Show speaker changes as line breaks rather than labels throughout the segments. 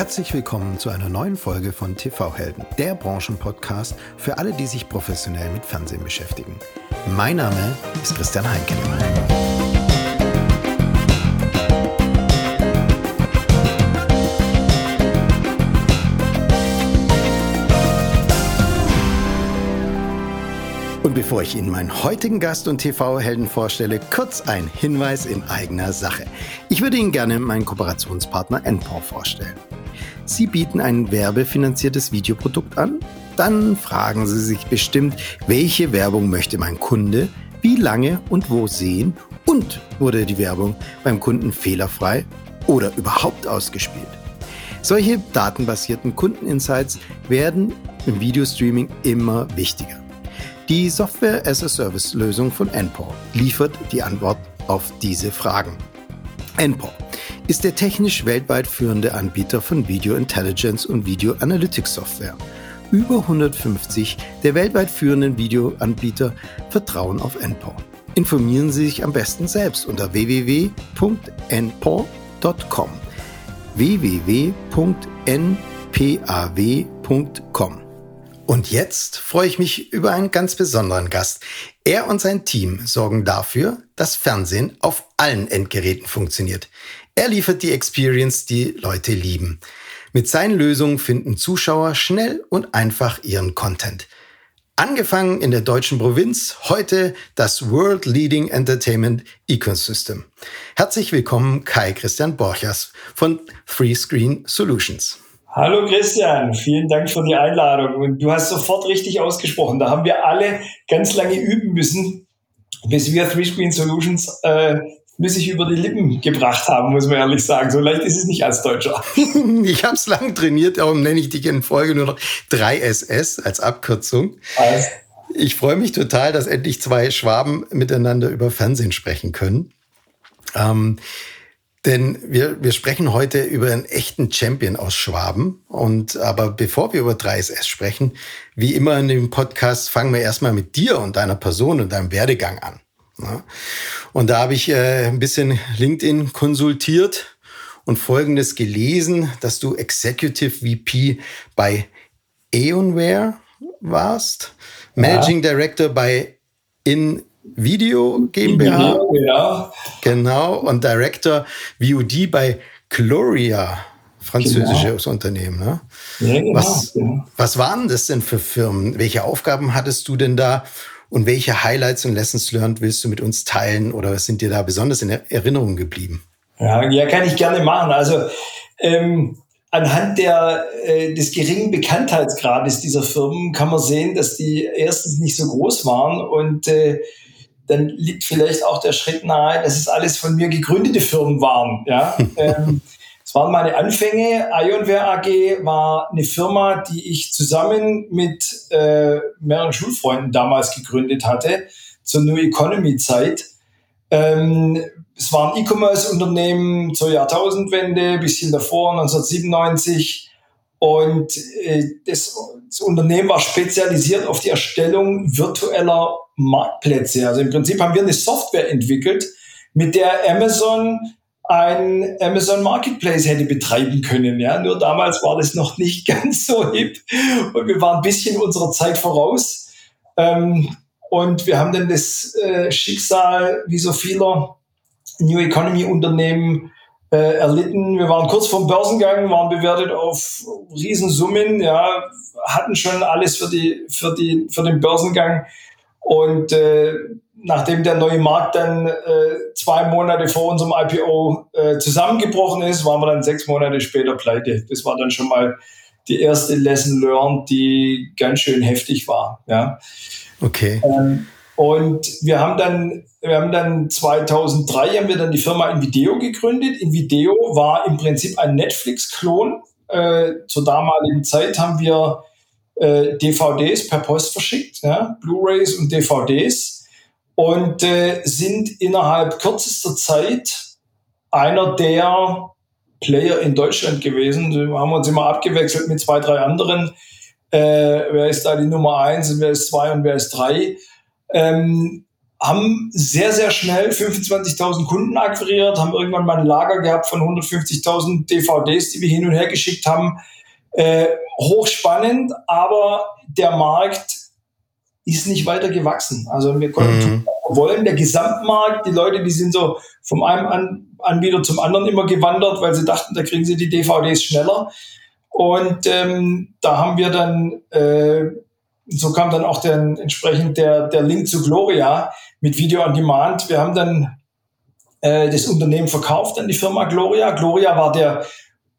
Herzlich willkommen zu einer neuen Folge von TV Helden, der Branchenpodcast für alle, die sich professionell mit Fernsehen beschäftigen. Mein Name ist Christian Heinke. Und bevor ich Ihnen meinen heutigen Gast und TV-Helden vorstelle, kurz ein Hinweis in eigener Sache. Ich würde Ihnen gerne meinen Kooperationspartner NPOR vorstellen. Sie bieten ein werbefinanziertes Videoprodukt an? Dann fragen Sie sich bestimmt, welche Werbung möchte mein Kunde, wie lange und wo sehen und wurde die Werbung beim Kunden fehlerfrei oder überhaupt ausgespielt. Solche datenbasierten Kundeninsights werden im Videostreaming immer wichtiger. Die Software-as-a-Service-Lösung von NPOR liefert die Antwort auf diese Fragen. NPOR ist der technisch weltweit führende Anbieter von Video Intelligence und Video Analytics Software. Über 150 der weltweit führenden Videoanbieter vertrauen auf NPOR. Informieren Sie sich am besten selbst unter www.npor.com. www.npaw.com. Und jetzt freue ich mich über einen ganz besonderen Gast. Er und sein Team sorgen dafür, dass Fernsehen auf allen Endgeräten funktioniert. Er liefert die Experience, die Leute lieben. Mit seinen Lösungen finden Zuschauer schnell und einfach ihren Content. Angefangen in der deutschen Provinz, heute das World Leading Entertainment Ecosystem. Herzlich willkommen Kai Christian Borchers von Free Screen Solutions.
Hallo Christian, vielen Dank für die Einladung. Und du hast sofort richtig ausgesprochen. Da haben wir alle ganz lange üben müssen, bis wir Three Screen Solutions äh, sich über die Lippen gebracht haben, muss man ehrlich sagen. So leicht ist es nicht als Deutscher.
ich habe es lang trainiert, darum nenne ich dich in Folge nur noch 3SS als Abkürzung. Also. Ich freue mich total, dass endlich zwei Schwaben miteinander über Fernsehen sprechen können. Ähm, denn wir, wir sprechen heute über einen echten Champion aus Schwaben. Und aber bevor wir über 3SS sprechen, wie immer in dem Podcast, fangen wir erstmal mit dir und deiner Person und deinem Werdegang an. Und da habe ich äh, ein bisschen LinkedIn konsultiert und Folgendes gelesen, dass du Executive VP bei Eonware warst, Managing ja. Director bei In Video GmbH. Ja. Genau. Und Director VOD bei Gloria, französisches genau. Unternehmen. Ne? Ja, genau, was, was waren das denn für Firmen? Welche Aufgaben hattest du denn da? Und welche Highlights und Lessons learned willst du mit uns teilen oder was sind dir da besonders in Erinnerung geblieben?
Ja, ja kann ich gerne machen. Also ähm, anhand der, äh, des geringen Bekanntheitsgrades dieser Firmen kann man sehen, dass die erstens nicht so groß waren und äh, dann liegt vielleicht auch der Schritt nahe, dass es alles von mir gegründete Firmen waren. Ja? ähm, es waren meine Anfänge. Ionware AG war eine Firma, die ich zusammen mit äh, mehreren Schulfreunden damals gegründet hatte, zur New Economy Zeit. Ähm, es war ein E-Commerce-Unternehmen zur Jahrtausendwende, bisschen davor, 1997. Und äh, das, das Unternehmen war spezialisiert auf die Erstellung virtueller Marktplätze. Also im Prinzip haben wir eine Software entwickelt, mit der Amazon ein Amazon Marketplace hätte betreiben können. Ja, nur damals war das noch nicht ganz so hip und wir waren ein bisschen unserer Zeit voraus. Ähm, und wir haben dann das äh, Schicksal wie so vieler New Economy Unternehmen äh, erlitten. Wir waren kurz vorm Börsengang, waren bewertet auf Riesensummen, ja, hatten schon alles für die für die für den Börsengang und äh, nachdem der neue Markt dann äh, zwei Monate vor unserem IPO äh, zusammengebrochen ist, waren wir dann sechs Monate später pleite. Das war dann schon mal die erste Lesson learned, die ganz schön heftig war. Ja.
Okay.
Ähm, und wir haben dann, wir haben dann 2003 haben wir dann die Firma Invideo gegründet. Invideo war im Prinzip ein Netflix-Klon. Äh, zur damaligen Zeit haben wir äh, DVDs per Post verschickt, ja, Blu-rays und DVDs und äh, sind innerhalb kürzester Zeit einer der Player in Deutschland gewesen. Wir haben uns immer abgewechselt mit zwei, drei anderen. Äh, wer ist da die Nummer eins und wer ist zwei und wer ist drei? Ähm, haben sehr, sehr schnell 25.000 Kunden akquiriert, haben irgendwann mal ein Lager gehabt von 150.000 DVDs, die wir hin und her geschickt haben. Äh, hochspannend, aber der Markt ist nicht weiter gewachsen. Also wir mhm. wollen der Gesamtmarkt, die Leute, die sind so vom einen An Anbieter zum anderen immer gewandert, weil sie dachten, da kriegen sie die DVDs schneller. Und ähm, da haben wir dann, äh, so kam dann auch dann entsprechend der, der Link zu Gloria mit Video on Demand. Wir haben dann äh, das Unternehmen verkauft an die Firma Gloria. Gloria war der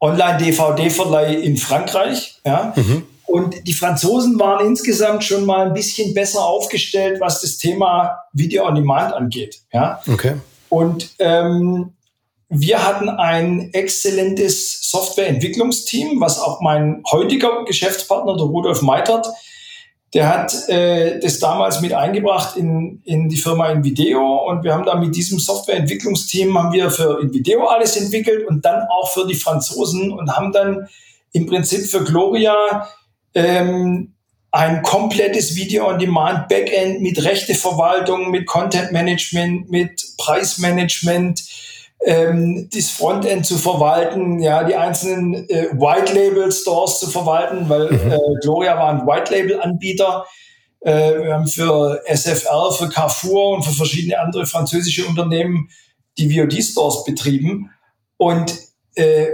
Online-DVD-Verleih in Frankreich. Ja. Mhm. Und die Franzosen waren insgesamt schon mal ein bisschen besser aufgestellt, was das Thema Video on Demand angeht. Ja.
Okay.
Und ähm, wir hatten ein exzellentes Softwareentwicklungsteam, was auch mein heutiger Geschäftspartner, der Rudolf Meitert, der hat äh, das damals mit eingebracht in, in die Firma Invideo und wir haben da mit diesem Softwareentwicklungsteam haben wir für Invideo alles entwickelt und dann auch für die Franzosen und haben dann im Prinzip für Gloria ähm, ein komplettes Video-on-Demand-Backend mit Rechteverwaltung, mit Content-Management, mit Preismanagement, ähm, das Frontend zu verwalten, ja, die einzelnen äh, White Label Stores zu verwalten, weil mhm. äh, Gloria war ein White Label Anbieter. Äh, wir haben für SFR, für Carrefour und für verschiedene andere französische Unternehmen die VOD Stores betrieben. Und äh,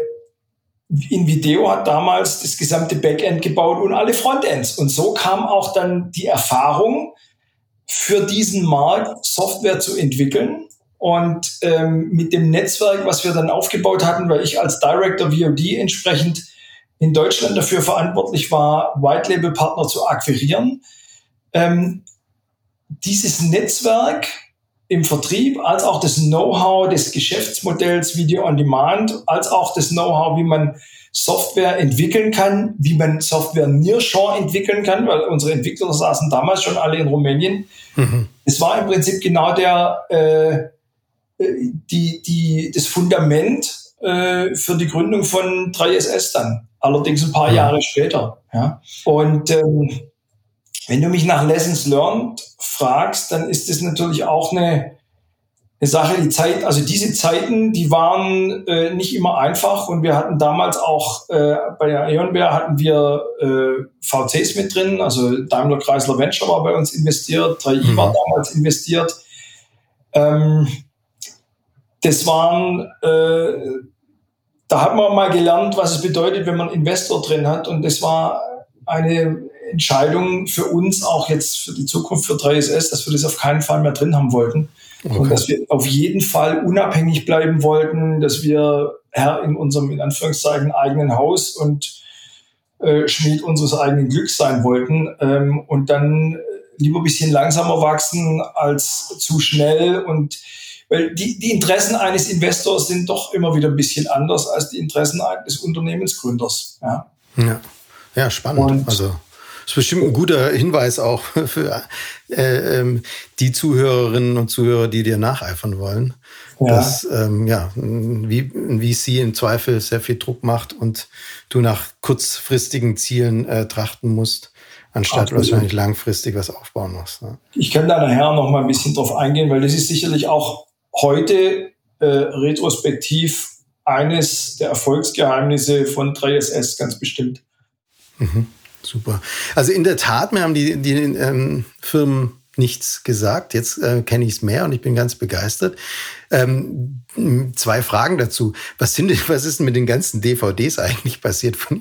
Invideo hat damals das gesamte Backend gebaut und alle Frontends. Und so kam auch dann die Erfahrung, für diesen Markt Software zu entwickeln und ähm, mit dem Netzwerk, was wir dann aufgebaut hatten, weil ich als Director VOD entsprechend in Deutschland dafür verantwortlich war, White Label Partner zu akquirieren. Ähm, dieses Netzwerk im Vertrieb, als auch das Know-how des Geschäftsmodells Video on Demand, als auch das Know-how, wie man Software entwickeln kann, wie man Software Nearshore entwickeln kann, weil unsere Entwickler saßen damals schon alle in Rumänien. Mhm. Es war im Prinzip genau der, äh, die, die, das Fundament äh, für die Gründung von 3SS dann. Allerdings ein paar ja. Jahre später. Ja. Und ähm, wenn du mich nach Lessons Learned fragst, dann ist das natürlich auch eine, eine Sache, die Zeit, also diese Zeiten, die waren äh, nicht immer einfach und wir hatten damals auch äh, bei der Eonbär hatten wir äh, VCs mit drin, also Daimler Chrysler Venture war bei uns investiert, 3i mhm. war damals investiert. Ähm, das waren, äh, da hat man mal gelernt, was es bedeutet, wenn man Investor drin hat. Und das war eine Entscheidung für uns auch jetzt für die Zukunft für 3SS, dass wir das auf keinen Fall mehr drin haben wollten. Okay. Und dass wir auf jeden Fall unabhängig bleiben wollten, dass wir Herr in unserem, in Anführungszeichen, eigenen Haus und äh, Schmied unseres eigenen Glücks sein wollten. Ähm, und dann lieber ein bisschen langsamer wachsen als zu schnell und weil die, die Interessen eines Investors sind doch immer wieder ein bisschen anders als die Interessen des Unternehmensgründers. Ja,
ja. ja spannend. Und also das ist bestimmt ein guter Hinweis auch für äh, ähm, die Zuhörerinnen und Zuhörer, die dir nacheifern wollen. Ja. Dass ähm, ja, wie, wie sie im Zweifel sehr viel Druck macht und du nach kurzfristigen Zielen äh, trachten musst, anstatt Absolut. wahrscheinlich langfristig was aufbauen musst. Ne?
Ich kann da nachher noch mal ein bisschen drauf eingehen, weil das ist sicherlich auch heute äh, retrospektiv eines der Erfolgsgeheimnisse von 3SS ganz bestimmt.
Mhm, super. Also in der Tat, mir haben die, die ähm, Firmen nichts gesagt. Jetzt äh, kenne ich es mehr und ich bin ganz begeistert. Ähm, zwei Fragen dazu. Was, sind, was ist denn mit den ganzen DVDs eigentlich passiert von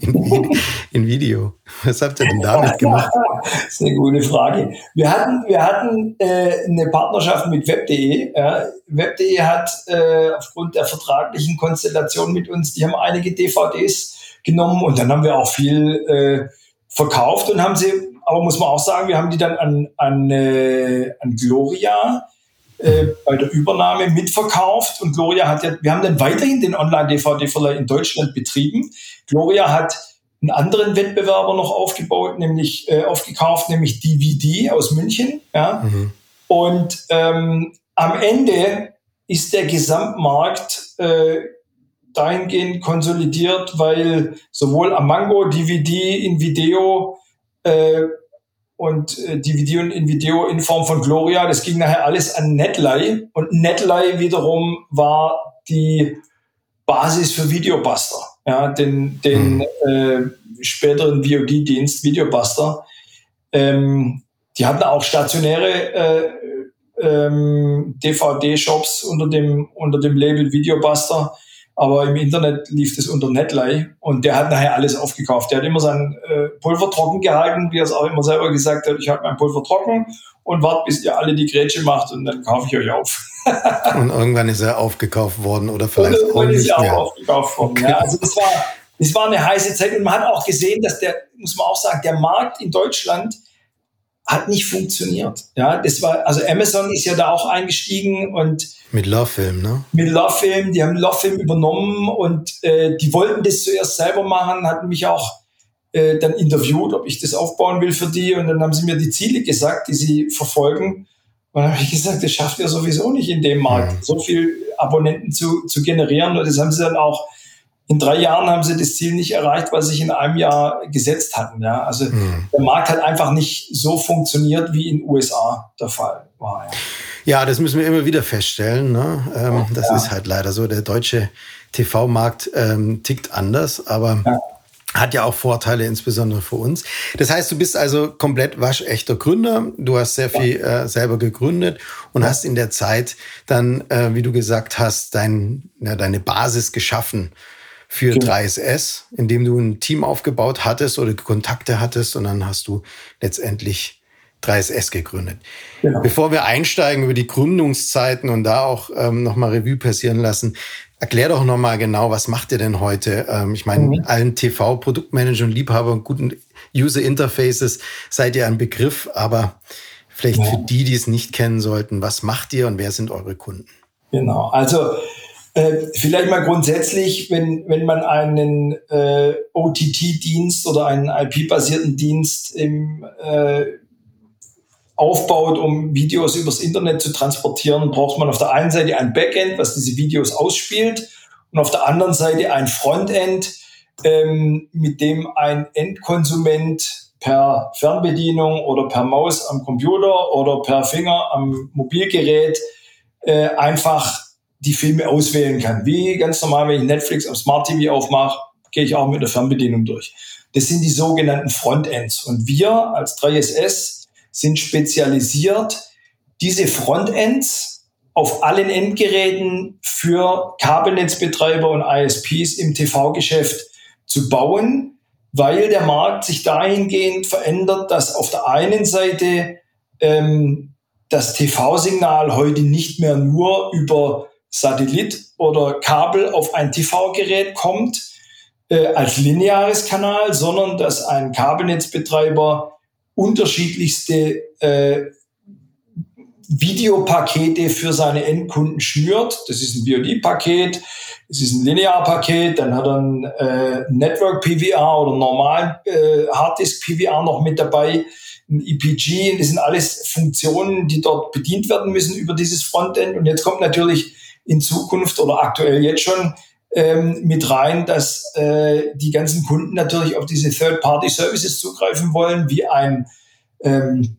InVideo? Was habt ihr denn damit gemacht?
das ist eine gute Frage. Wir hatten, wir hatten äh, eine Partnerschaft mit Web.de. Ja. Web.de hat äh, aufgrund der vertraglichen Konstellation mit uns, die haben einige DVDs genommen und dann haben wir auch viel äh, verkauft und haben sie aber muss man auch sagen, wir haben die dann an, an, äh, an Gloria äh, bei der Übernahme mitverkauft und Gloria hat ja, wir haben dann weiterhin den Online-DVD-Verleih in Deutschland betrieben. Gloria hat einen anderen Wettbewerber noch aufgebaut, nämlich äh, aufgekauft, nämlich DVD aus München. Ja? Mhm. Und ähm, am Ende ist der Gesamtmarkt äh, dahingehend konsolidiert, weil sowohl Amango, DVD in Video äh, und äh, die Video in Video in Form von Gloria. Das ging nachher alles an Netley und Netley wiederum war die Basis für Videobuster, ja, den, den mhm. äh, späteren VOD-Dienst Videobuster. Ähm, die hatten auch stationäre äh, ähm, DVD-Shops unter dem, unter dem Label Videobuster. Aber im Internet lief das unter Netley und der hat nachher alles aufgekauft. Der hat immer sein äh, Pulver trocken gehalten, wie er es auch immer selber gesagt hat. Ich halte mein Pulver trocken und warte, bis ihr alle die Grätsche macht und dann kaufe ich euch auf.
und irgendwann ist er aufgekauft worden oder vielleicht
auch nicht ist er mehr. auch aufgekauft worden. Okay. Ja, also das war, das war eine heiße Zeit und man hat auch gesehen, dass der, muss man auch sagen, der Markt in Deutschland hat nicht funktioniert. Ja, das war, also Amazon ist ja da auch eingestiegen und
mit Lovefilm, ne?
Mit Lovefilm, die haben Lovefilm übernommen und äh, die wollten das zuerst selber machen, hatten mich auch äh, dann interviewt, ob ich das aufbauen will für die und dann haben sie mir die Ziele gesagt, die sie verfolgen. Und dann habe ich gesagt, das schafft ihr sowieso nicht in dem Markt, mhm. so viel Abonnenten zu, zu generieren und das haben sie dann auch in drei Jahren haben sie das Ziel nicht erreicht, was sie sich in einem Jahr gesetzt hatten. Ja? Also mhm. der Markt hat einfach nicht so funktioniert, wie in den USA der Fall war.
Ja. Ja, das müssen wir immer wieder feststellen. Ne? Ähm, das ja. ist halt leider so. Der deutsche TV-Markt ähm, tickt anders, aber ja. hat ja auch Vorteile, insbesondere für uns. Das heißt, du bist also komplett waschechter Gründer. Du hast sehr viel äh, selber gegründet und hast in der Zeit dann, äh, wie du gesagt hast, dein, ja, deine Basis geschaffen für genau. 3SS, indem du ein Team aufgebaut hattest oder Kontakte hattest und dann hast du letztendlich 3SS gegründet. Genau. Bevor wir einsteigen über die Gründungszeiten und da auch ähm, nochmal Revue passieren lassen, erklär doch nochmal genau, was macht ihr denn heute? Ähm, ich meine, mhm. allen TV-Produktmanagern, Liebhabern, guten User-Interfaces seid ihr ein Begriff, aber vielleicht ja. für die, die es nicht kennen sollten, was macht ihr und wer sind eure Kunden?
Genau, also äh, vielleicht mal grundsätzlich, wenn, wenn man einen äh, OTT-Dienst oder einen IP-basierten Dienst im, äh, aufbaut, um Videos übers Internet zu transportieren, braucht man auf der einen Seite ein Backend, was diese Videos ausspielt, und auf der anderen Seite ein Frontend, ähm, mit dem ein Endkonsument per Fernbedienung oder per Maus am Computer oder per Finger am Mobilgerät äh, einfach die Filme auswählen kann. Wie ganz normal, wenn ich Netflix am Smart TV aufmache, gehe ich auch mit der Fernbedienung durch. Das sind die sogenannten Frontends. Und wir als 3SS sind spezialisiert, diese Frontends auf allen Endgeräten für Kabelnetzbetreiber und ISPs im TV-Geschäft zu bauen, weil der Markt sich dahingehend verändert, dass auf der einen Seite ähm, das TV-Signal heute nicht mehr nur über Satellit oder Kabel auf ein TV-Gerät kommt äh, als lineares Kanal, sondern dass ein Kabelnetzbetreiber unterschiedlichste äh, Videopakete für seine Endkunden schnürt. Das ist ein VOD-Paket, das ist ein Linear-Paket, dann hat er ein äh, Network PVR oder normal äh, Harddisk PVR noch mit dabei, ein EPG. Das sind alles Funktionen, die dort bedient werden müssen über dieses Frontend. Und jetzt kommt natürlich in Zukunft oder aktuell jetzt schon ähm, mit rein, dass äh, die ganzen Kunden natürlich auf diese Third-Party-Services zugreifen wollen, wie ein ähm,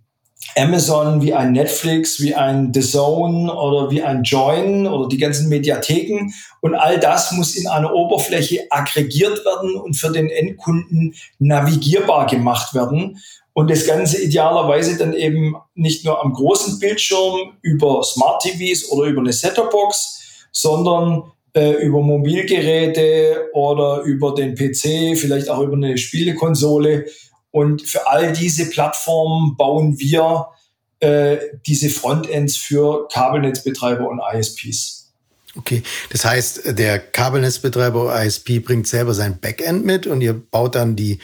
Amazon, wie ein Netflix, wie ein The Zone oder wie ein Join oder die ganzen Mediatheken. Und all das muss in einer Oberfläche aggregiert werden und für den Endkunden navigierbar gemacht werden. Und das Ganze idealerweise dann eben nicht nur am großen Bildschirm über Smart TVs oder über eine Set-Top-Box, sondern äh, über Mobilgeräte oder über den PC, vielleicht auch über eine Spielekonsole. Und für all diese Plattformen bauen wir äh, diese Frontends für Kabelnetzbetreiber und ISPs.
Okay, das heißt, der Kabelnetzbetreiber ISP bringt selber sein Backend mit und ihr baut dann die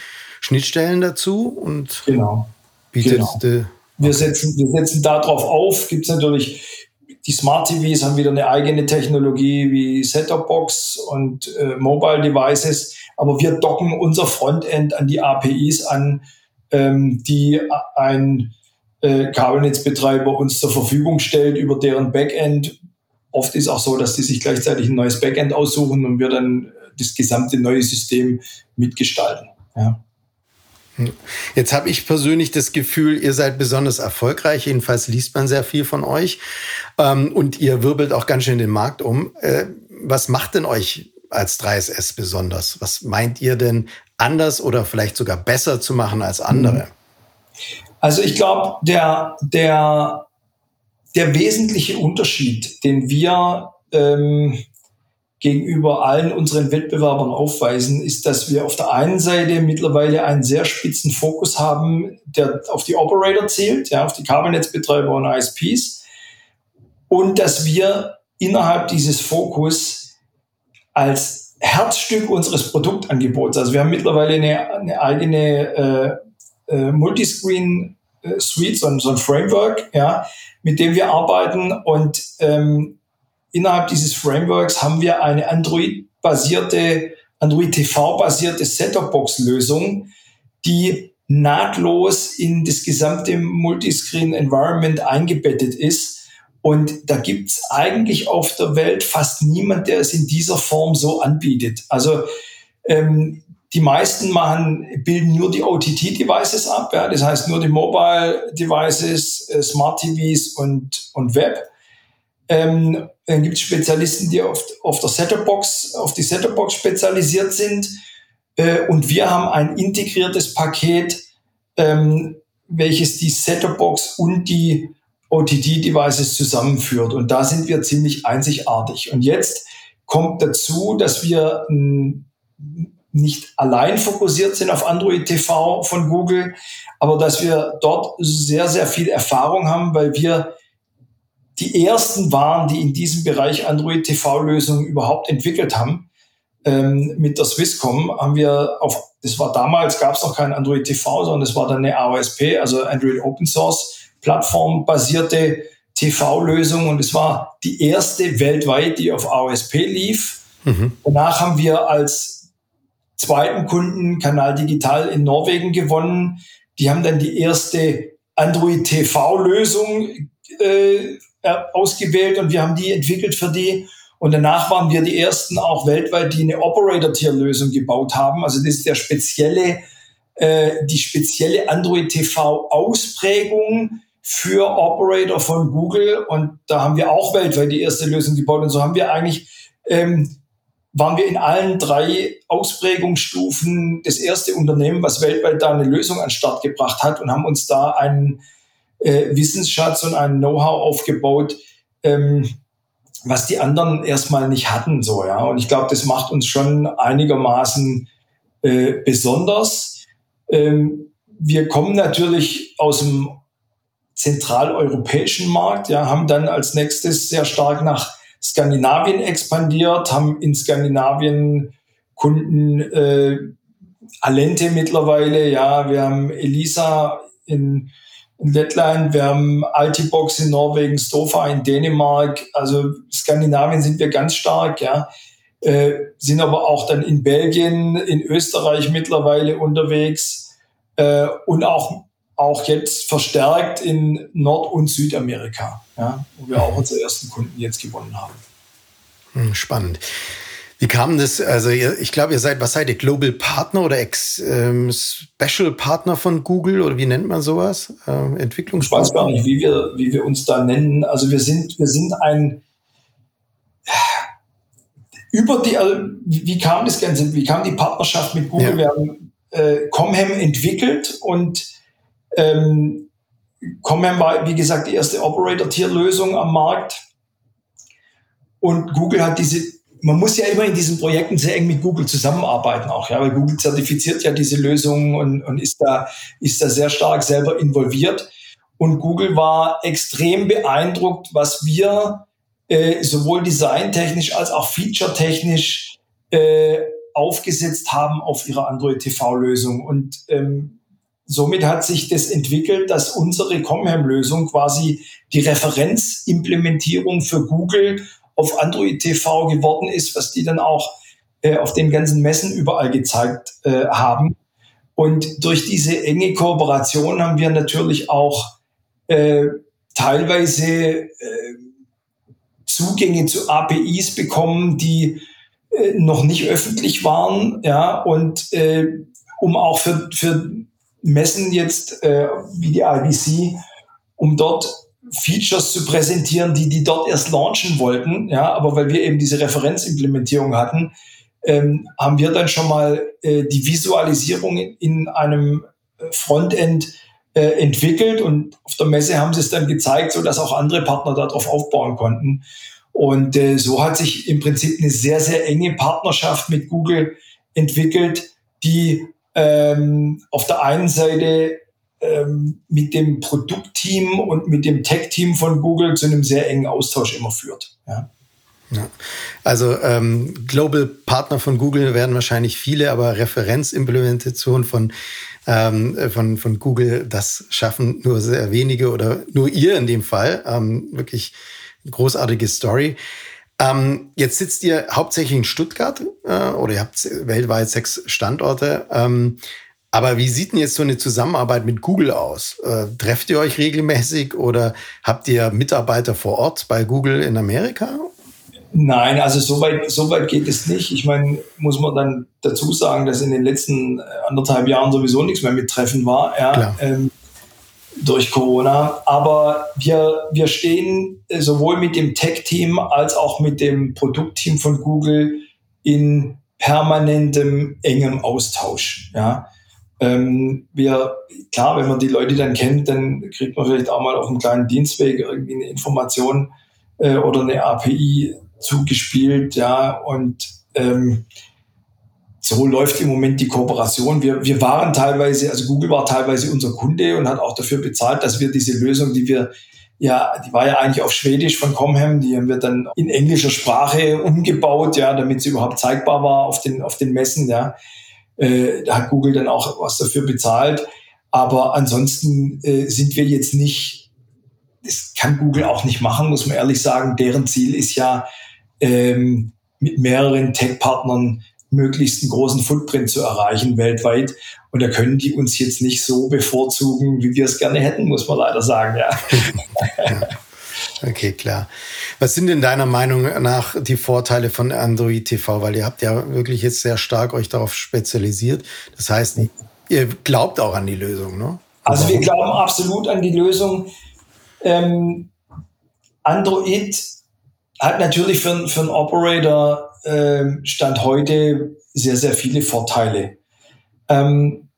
Schnittstellen dazu und
genau. bietet genau. Die, wir setzen, wir setzen darauf auf. Gibt es natürlich die Smart TVs haben wieder eine eigene Technologie wie Set-Top-Box und äh, Mobile Devices, aber wir docken unser Frontend an die APIs an, ähm, die ein äh, Kabelnetzbetreiber uns zur Verfügung stellt über deren Backend. Oft ist auch so, dass die sich gleichzeitig ein neues Backend aussuchen und wir dann das gesamte neue System mitgestalten. Ja.
Jetzt habe ich persönlich das Gefühl, ihr seid besonders erfolgreich. Jedenfalls liest man sehr viel von euch. Ähm, und ihr wirbelt auch ganz schön den Markt um. Äh, was macht denn euch als 3SS besonders? Was meint ihr denn anders oder vielleicht sogar besser zu machen als andere?
Also ich glaube, der, der, der wesentliche Unterschied, den wir ähm, gegenüber allen unseren Wettbewerbern aufweisen, ist, dass wir auf der einen Seite mittlerweile einen sehr spitzen Fokus haben, der auf die Operator zählt, ja, auf die Kabelnetzbetreiber und ISPs, und dass wir innerhalb dieses Fokus als Herzstück unseres Produktangebots, also wir haben mittlerweile eine, eine eigene äh, äh, Multiscreen äh, Suite, so ein, so ein Framework, ja, mit dem wir arbeiten und ähm, innerhalb dieses Frameworks haben wir eine Android-basierte, Android TV-basierte Set-Top-Box-Lösung, die nahtlos in das gesamte Multiscreen-Environment eingebettet ist. Und da gibt's eigentlich auf der Welt fast niemand, der es in dieser Form so anbietet. Also ähm, die meisten machen, bilden nur die OTT-Devices ab, ja, das heißt nur die Mobile-Devices, äh, Smart TVs und, und Web. Ähm, dann gibt es Spezialisten, die auf, auf der Setup-Box, auf die Setup-Box spezialisiert sind. Äh, und wir haben ein integriertes Paket, ähm, welches die Setup-Box und die OTT-Devices zusammenführt. Und da sind wir ziemlich einzigartig. Und jetzt kommt dazu, dass wir m, nicht allein fokussiert sind auf Android TV von Google, aber dass wir dort sehr, sehr viel Erfahrung haben, weil wir die ersten waren, die in diesem Bereich Android TV-Lösungen überhaupt entwickelt haben. Ähm, mit der Swisscom haben wir auf, das war damals, gab es noch kein Android TV, sondern es war dann eine AOSP, also Android Open Source Plattform basierte TV-Lösung und es war die erste weltweit, die auf AOSP lief. Mhm. Danach haben wir als zweiten Kunden Kanal Digital in Norwegen gewonnen. Die haben dann die erste Android TV-Lösung äh, äh, ausgewählt und wir haben die entwickelt für die. Und danach waren wir die ersten auch weltweit, die eine Operator-Tier-Lösung gebaut haben. Also das ist der spezielle, äh, die spezielle Android TV-Ausprägung für Operator von Google. Und da haben wir auch weltweit die erste Lösung gebaut. Und so haben wir eigentlich, ähm, waren wir in allen drei Ausprägungsstufen das erste Unternehmen, was weltweit da eine Lösung an den Start gebracht hat und haben uns da einen äh, Wissensschatz und ein Know-how aufgebaut, ähm, was die anderen erstmal nicht hatten. So, ja. Und ich glaube, das macht uns schon einigermaßen äh, besonders. Ähm, wir kommen natürlich aus dem zentraleuropäischen Markt, ja, haben dann als nächstes sehr stark nach Skandinavien expandiert, haben in Skandinavien Kunden äh, Alente mittlerweile, ja, wir haben Elisa in in Lettland, wir haben Altibox in Norwegen, Stofa in Dänemark, also Skandinavien sind wir ganz stark, ja. Äh, sind aber auch dann in Belgien, in Österreich mittlerweile unterwegs äh, und auch, auch jetzt verstärkt in Nord- und Südamerika, ja, wo wir auch unsere ersten Kunden jetzt gewonnen haben.
Hm, spannend. Wie kam das? Also ihr, ich glaube, ihr seid, was seid ihr, Global Partner oder Ex, ähm, Special Partner von Google oder wie nennt man sowas? Ähm, Entwicklungspartner?
Ich weiß gar nicht, wie wir, wie wir uns da nennen. Also wir sind, wir sind ein über die, also wie kam das Ganze, wie kam die Partnerschaft mit Google? Ja. Wir haben äh, Comhem entwickelt und ähm, Comhem war, wie gesagt, die erste Operator-Tier-Lösung am Markt. Und Google hat diese man muss ja immer in diesen Projekten sehr eng mit Google zusammenarbeiten auch, ja, weil Google zertifiziert ja diese Lösungen und, und ist da, ist da sehr stark selber involviert. Und Google war extrem beeindruckt, was wir äh, sowohl designtechnisch als auch featuretechnisch äh, aufgesetzt haben auf ihrer Android TV-Lösung. Und ähm, somit hat sich das entwickelt, dass unsere Comham-Lösung quasi die Referenzimplementierung für Google auf Android TV geworden ist, was die dann auch äh, auf den ganzen Messen überall gezeigt äh, haben. Und durch diese enge Kooperation haben wir natürlich auch äh, teilweise äh, Zugänge zu APIs bekommen, die äh, noch nicht öffentlich waren, ja, und äh, um auch für, für Messen jetzt äh, wie die IBC, um dort Features zu präsentieren, die die dort erst launchen wollten. Ja, aber weil wir eben diese Referenzimplementierung hatten, ähm, haben wir dann schon mal äh, die Visualisierung in, in einem Frontend äh, entwickelt und auf der Messe haben sie es dann gezeigt, so dass auch andere Partner darauf aufbauen konnten. Und äh, so hat sich im Prinzip eine sehr, sehr enge Partnerschaft mit Google entwickelt, die ähm, auf der einen Seite ähm, mit dem Produktteam und mit dem Tech-Team von Google zu einem sehr engen Austausch immer führt. Ja.
Ja. Also ähm, Global Partner von Google werden wahrscheinlich viele, aber Referenzimplementation von, ähm, von, von Google, das schaffen nur sehr wenige oder nur ihr in dem Fall. Ähm, wirklich großartige Story. Ähm, jetzt sitzt ihr hauptsächlich in Stuttgart äh, oder ihr habt weltweit sechs Standorte. Ähm, aber wie sieht denn jetzt so eine Zusammenarbeit mit Google aus? Äh, trefft ihr euch regelmäßig oder habt ihr Mitarbeiter vor Ort bei Google in Amerika?
Nein, also so weit, so weit geht es nicht. Ich meine, muss man dann dazu sagen, dass in den letzten anderthalb Jahren sowieso nichts mehr mit Treffen war. Ja, ähm, durch Corona. Aber wir, wir stehen sowohl mit dem Tech-Team als auch mit dem Produktteam von Google in permanentem, engem Austausch. Ja. Ähm, wir, klar, wenn man die Leute dann kennt, dann kriegt man vielleicht auch mal auf einem kleinen Dienstweg irgendwie eine Information äh, oder eine API zugespielt, ja, und ähm, so läuft im Moment die Kooperation. Wir, wir waren teilweise, also Google war teilweise unser Kunde und hat auch dafür bezahlt, dass wir diese Lösung, die wir ja, die war ja eigentlich auf Schwedisch von Comham, die haben wir dann in englischer Sprache umgebaut, ja, damit sie überhaupt zeigbar war auf den, auf den Messen, ja. Äh, da hat Google dann auch was dafür bezahlt. Aber ansonsten äh, sind wir jetzt nicht, das kann Google auch nicht machen, muss man ehrlich sagen. Deren Ziel ist ja, ähm, mit mehreren Tech-Partnern möglichst einen großen Footprint zu erreichen weltweit. Und da können die uns jetzt nicht so bevorzugen, wie wir es gerne hätten, muss man leider sagen, ja.
Okay, klar. Was sind denn deiner Meinung nach die Vorteile von Android TV? Weil ihr habt ja wirklich jetzt sehr stark euch darauf spezialisiert. Das heißt, ihr glaubt auch an die Lösung, ne?
Also wir glauben absolut an die Lösung. Ähm, Android hat natürlich für, für einen Operator äh, Stand heute sehr, sehr viele Vorteile. Ähm,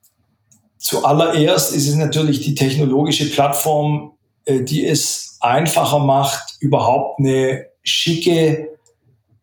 zuallererst ist es natürlich die technologische Plattform, die es einfacher macht, überhaupt eine schicke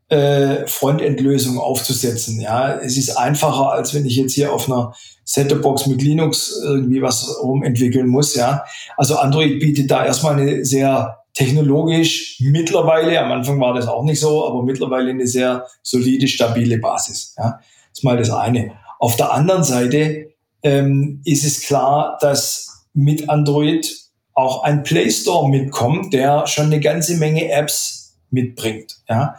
äh, Frontend-Lösung aufzusetzen. Ja, es ist einfacher, als wenn ich jetzt hier auf einer Set-Top-Box mit Linux irgendwie was rumentwickeln muss. Ja, also Android bietet da erstmal eine sehr technologisch mittlerweile, am Anfang war das auch nicht so, aber mittlerweile eine sehr solide, stabile Basis. Ja, das ist mal das eine. Auf der anderen Seite ähm, ist es klar, dass mit Android auch ein Play Store mitkommt, der schon eine ganze Menge Apps mitbringt. Ja,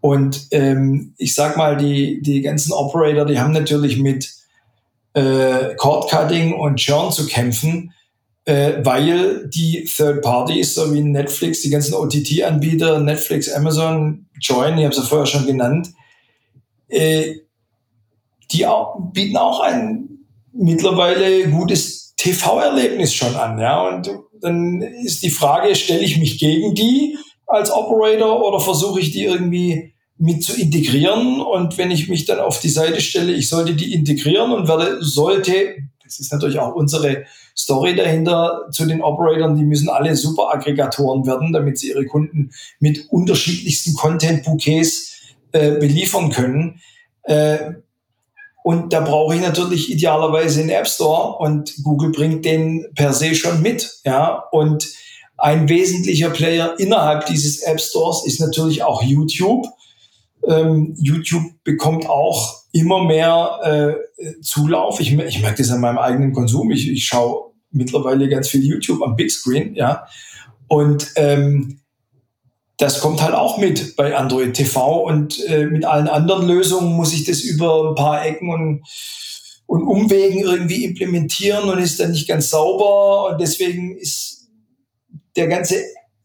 und ähm, ich sag mal, die, die ganzen Operator, die haben natürlich mit äh, Cord Cutting und Churn zu kämpfen äh, weil die Third Parties, so wie Netflix, die ganzen OTT-Anbieter, Netflix, Amazon, Join, ich habe es ja vorher schon genannt, äh, die auch, bieten auch ein mittlerweile gutes TV-Erlebnis schon an. Ja? Und dann ist die Frage, stelle ich mich gegen die als Operator oder versuche ich die irgendwie mit zu integrieren? Und wenn ich mich dann auf die Seite stelle, ich sollte die integrieren und werde, sollte, das ist natürlich auch unsere Story dahinter zu den Operatoren. Die müssen alle super Aggregatoren werden, damit sie ihre Kunden mit unterschiedlichsten Content-Bouquets äh, beliefern können. Äh, und da brauche ich natürlich idealerweise einen App Store und Google bringt den per se schon mit. Ja, und ein wesentlicher Player innerhalb dieses App Stores ist natürlich auch YouTube. Ähm, YouTube bekommt auch immer mehr äh, Zulauf. Ich, ich merke das an meinem eigenen Konsum. Ich, ich schaue mittlerweile ganz viel YouTube am Big Screen, ja. Und ähm, das kommt halt auch mit bei Android TV und äh, mit allen anderen Lösungen muss ich das über ein paar Ecken und, und Umwegen irgendwie implementieren und ist dann nicht ganz sauber und deswegen ist der ganze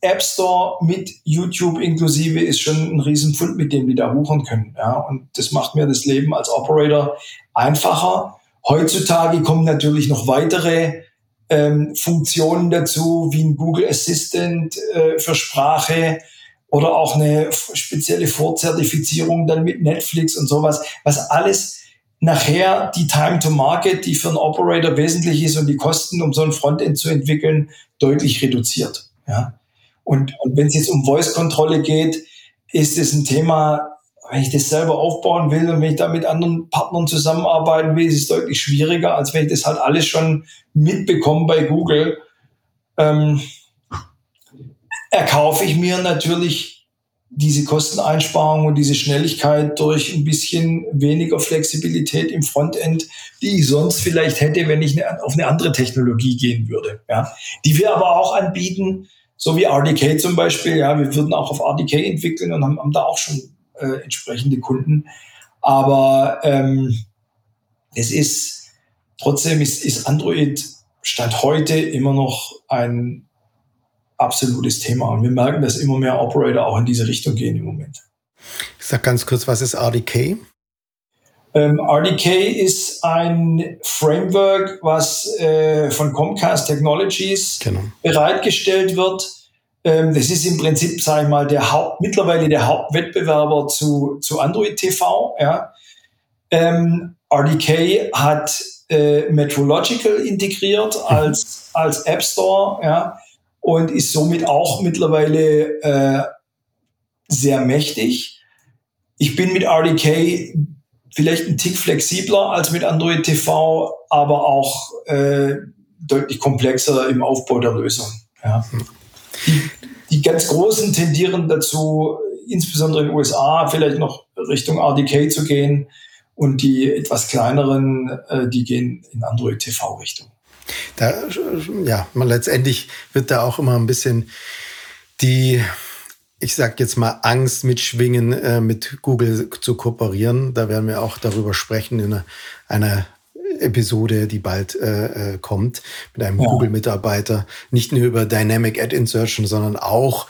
App Store mit YouTube inklusive ist schon ein Riesenfund, mit dem die da buchen können. Ja? Und das macht mir das Leben als Operator einfacher Heutzutage kommen natürlich noch weitere ähm, Funktionen dazu, wie ein Google Assistant äh, für Sprache oder auch eine spezielle Vorzertifizierung dann mit Netflix und sowas, was alles nachher die Time to Market, die für einen Operator wesentlich ist und die Kosten, um so ein Frontend zu entwickeln, deutlich reduziert. Ja. Und, und wenn es jetzt um Voice-Kontrolle geht, ist es ein Thema, wenn ich das selber aufbauen will und wenn ich da mit anderen Partnern zusammenarbeiten will, ist es deutlich schwieriger, als wenn ich das halt alles schon mitbekomme bei Google. Ähm, erkaufe ich mir natürlich diese Kosteneinsparung und diese Schnelligkeit durch ein bisschen weniger Flexibilität im Frontend, die ich sonst vielleicht hätte, wenn ich eine, auf eine andere Technologie gehen würde. Ja. Die wir aber auch anbieten, so wie RDK zum Beispiel. Ja, wir würden auch auf RDK entwickeln und haben, haben da auch schon äh, entsprechende Kunden. Aber ähm, es ist trotzdem ist, ist Android Stand heute immer noch ein absolutes Thema. Und wir merken, dass immer mehr Operator auch in diese Richtung gehen im Moment.
Ich sag ganz kurz, was ist RDK?
Ähm, RDK ist ein Framework, was äh, von Comcast Technologies genau. bereitgestellt wird. Ähm, das ist im Prinzip, sage ich mal, der Haupt, mittlerweile der Hauptwettbewerber zu, zu Android TV. Ja. Ähm, RDK hat äh, Metrological integriert mhm. als, als App Store ja, und ist somit auch mittlerweile äh, sehr mächtig. Ich bin mit RDK vielleicht ein Tick flexibler als mit Android TV, aber auch äh, deutlich komplexer im Aufbau der Lösung. Ja. Die, die ganz Großen tendieren dazu, insbesondere in den USA, vielleicht noch Richtung RDK zu gehen und die etwas kleineren, äh, die gehen in Android TV-Richtung.
Da, ja, man letztendlich wird da auch immer ein bisschen die ich sag jetzt mal, Angst mitschwingen, äh, mit Google zu kooperieren. Da werden wir auch darüber sprechen in einer, einer Episode, die bald äh, äh, kommt, mit einem ja. Google-Mitarbeiter. Nicht nur über Dynamic Ad Insertion, sondern auch,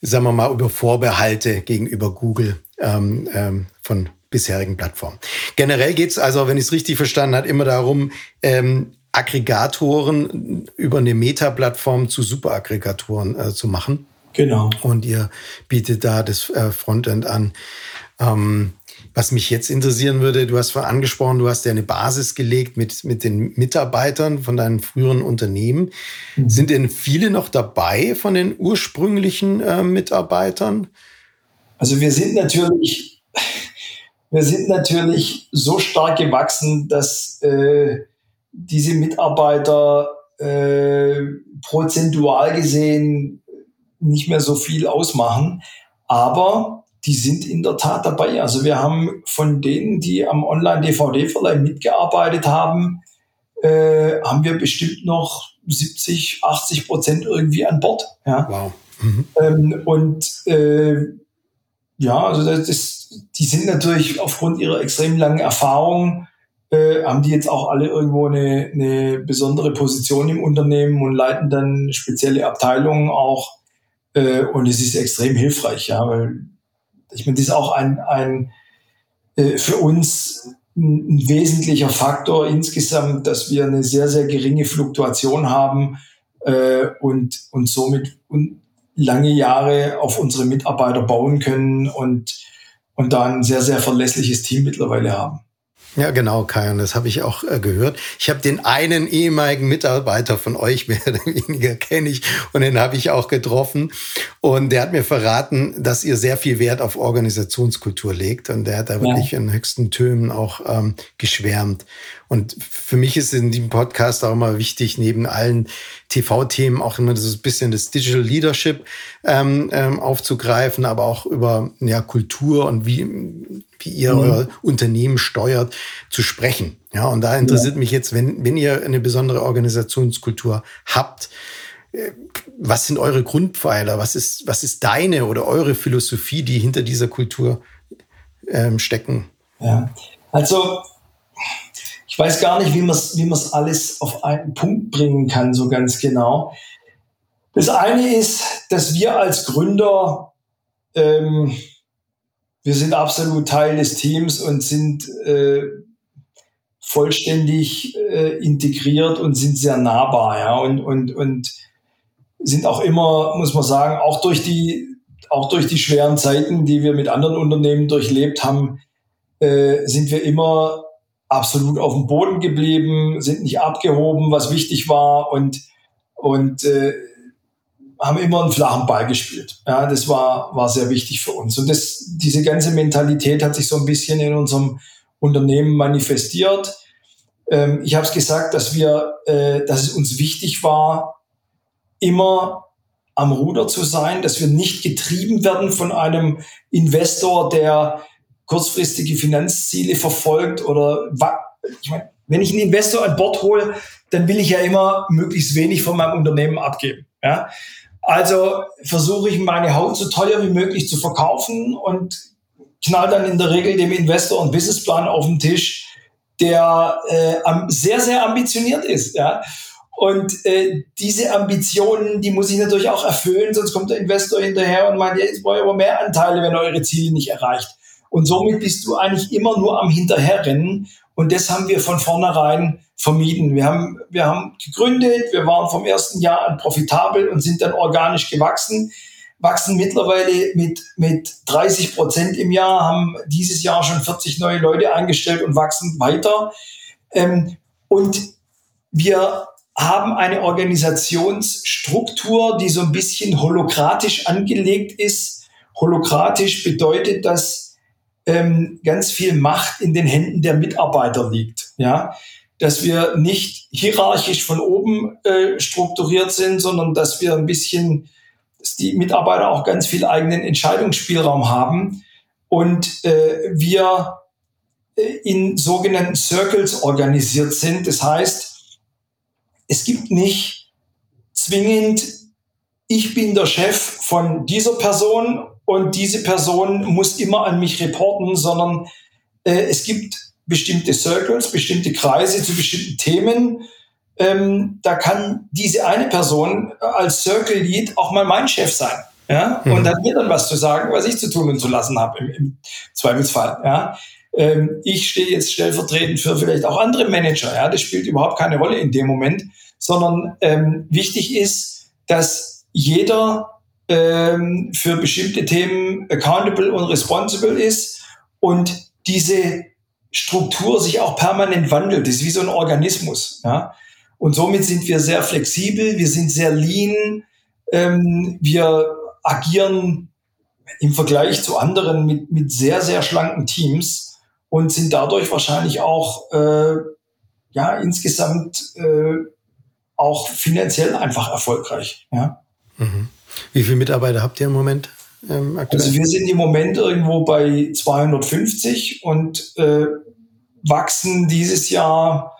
sagen wir mal, über Vorbehalte gegenüber Google ähm, ähm, von bisherigen Plattformen. Generell geht's also, wenn ich es richtig verstanden habe, immer darum, ähm, Aggregatoren über eine Meta-Plattform zu Superaggregatoren äh, zu machen.
Genau.
Und ihr bietet da das äh, Frontend an. Ähm, was mich jetzt interessieren würde, du hast vorhin angesprochen, du hast ja eine Basis gelegt mit, mit den Mitarbeitern von deinen früheren Unternehmen. Mhm. Sind denn viele noch dabei von den ursprünglichen äh, Mitarbeitern?
Also wir sind natürlich, wir sind natürlich so stark gewachsen, dass äh, diese Mitarbeiter äh, prozentual gesehen nicht mehr so viel ausmachen. Aber die sind in der Tat dabei. Also wir haben von denen, die am Online-DVD-Verleih mitgearbeitet haben, äh, haben wir bestimmt noch 70, 80 Prozent irgendwie an Bord. Ja? Wow. Mhm. Ähm, und äh, ja, also das ist, die sind natürlich aufgrund ihrer extrem langen Erfahrung, äh, haben die jetzt auch alle irgendwo eine, eine besondere Position im Unternehmen und leiten dann spezielle Abteilungen auch äh, und es ist extrem hilfreich, ja, weil ich meine, das ist auch ein, ein äh, für uns ein, wesentlicher Faktor insgesamt, dass wir eine sehr, sehr geringe Fluktuation haben äh, und, und somit un lange Jahre auf unsere Mitarbeiter bauen können und, und da ein sehr, sehr verlässliches Team mittlerweile haben.
Ja, genau, Kai, und das habe ich auch äh, gehört. Ich habe den einen ehemaligen Mitarbeiter von euch, mehr oder weniger kenne ich, und den habe ich auch getroffen. Und der hat mir verraten, dass ihr sehr viel Wert auf Organisationskultur legt. Und der hat da wirklich in höchsten Tönen auch ähm, geschwärmt. Und für mich ist in diesem Podcast auch immer wichtig, neben allen TV-Themen auch immer das bisschen das Digital Leadership ähm, ähm, aufzugreifen, aber auch über ja, Kultur und wie, wie ihr mhm. euer Unternehmen steuert, zu sprechen. Ja, und da interessiert ja. mich jetzt, wenn, wenn ihr eine besondere Organisationskultur habt, äh, was sind eure Grundpfeiler? Was ist, was ist deine oder eure Philosophie, die hinter dieser Kultur ähm, stecken?
Ja, also ich weiß gar nicht, wie man es wie alles auf einen Punkt bringen kann, so ganz genau. Das eine ist, dass wir als Gründer, ähm, wir sind absolut Teil des Teams und sind, äh, vollständig äh, integriert und sind sehr nahbar, ja, und, und, und sind auch immer, muss man sagen, auch durch die, auch durch die schweren Zeiten, die wir mit anderen Unternehmen durchlebt haben, äh, sind wir immer absolut auf dem Boden geblieben, sind nicht abgehoben, was wichtig war und, und äh, haben immer einen flachen Ball gespielt. Ja, das war, war sehr wichtig für uns. Und das, diese ganze Mentalität hat sich so ein bisschen in unserem Unternehmen manifestiert. Ähm, ich habe es gesagt, dass wir, äh, dass es uns wichtig war, immer am Ruder zu sein, dass wir nicht getrieben werden von einem Investor, der kurzfristige Finanzziele verfolgt oder ich meine, wenn ich einen Investor an Bord hole, dann will ich ja immer möglichst wenig von meinem Unternehmen abgeben. Ja? Also versuche ich meine Haut so teuer wie möglich zu verkaufen und knall dann in der Regel dem Investor einen Businessplan auf den Tisch, der äh, sehr, sehr ambitioniert ist. Ja? Und äh, diese Ambitionen, die muss ich natürlich auch erfüllen, sonst kommt der Investor hinterher und meint, jetzt brauche ich aber mehr Anteile, wenn er eure Ziele nicht erreicht. Und somit bist du eigentlich immer nur am Hinterherrennen. Und das haben wir von vornherein vermieden. Wir haben, wir haben gegründet, wir waren vom ersten Jahr an profitabel und sind dann organisch gewachsen, wachsen mittlerweile mit, mit 30 Prozent im Jahr, haben dieses Jahr schon 40 neue Leute eingestellt und wachsen weiter. Ähm, und wir haben eine Organisationsstruktur, die so ein bisschen holokratisch angelegt ist. Holokratisch bedeutet, dass ähm, ganz viel Macht in den Händen der Mitarbeiter liegt. Ja, dass wir nicht hierarchisch von oben äh, strukturiert sind, sondern dass wir ein bisschen, dass die Mitarbeiter auch ganz viel eigenen Entscheidungsspielraum haben und äh, wir äh, in sogenannten Circles organisiert sind. Das heißt, es gibt nicht zwingend, ich bin der Chef von dieser Person und diese Person muss immer an mich reporten, sondern äh, es gibt bestimmte Circles, bestimmte Kreise zu bestimmten Themen. Ähm, da kann diese eine Person als Circle Lead auch mal mein Chef sein. Ja? Mhm. Und hat mir dann was zu sagen, was ich zu tun und zu lassen habe im, im Zweifelsfall. Ja? Ähm, ich stehe jetzt stellvertretend für vielleicht auch andere Manager. Ja? Das spielt überhaupt keine Rolle in dem Moment, sondern ähm, wichtig ist, dass jeder ähm, für bestimmte Themen accountable und responsible ist und diese Struktur sich auch permanent wandelt. Das ist wie so ein Organismus. Ja? Und somit sind wir sehr flexibel, wir sind sehr lean, ähm, wir agieren im Vergleich zu anderen mit, mit sehr, sehr schlanken Teams und sind dadurch wahrscheinlich auch äh, ja, insgesamt äh, auch finanziell einfach erfolgreich. Ja?
Mhm. Wie viele Mitarbeiter habt ihr im Moment?
Ähm, also wir sind im Moment irgendwo bei 250 und äh, wachsen dieses Jahr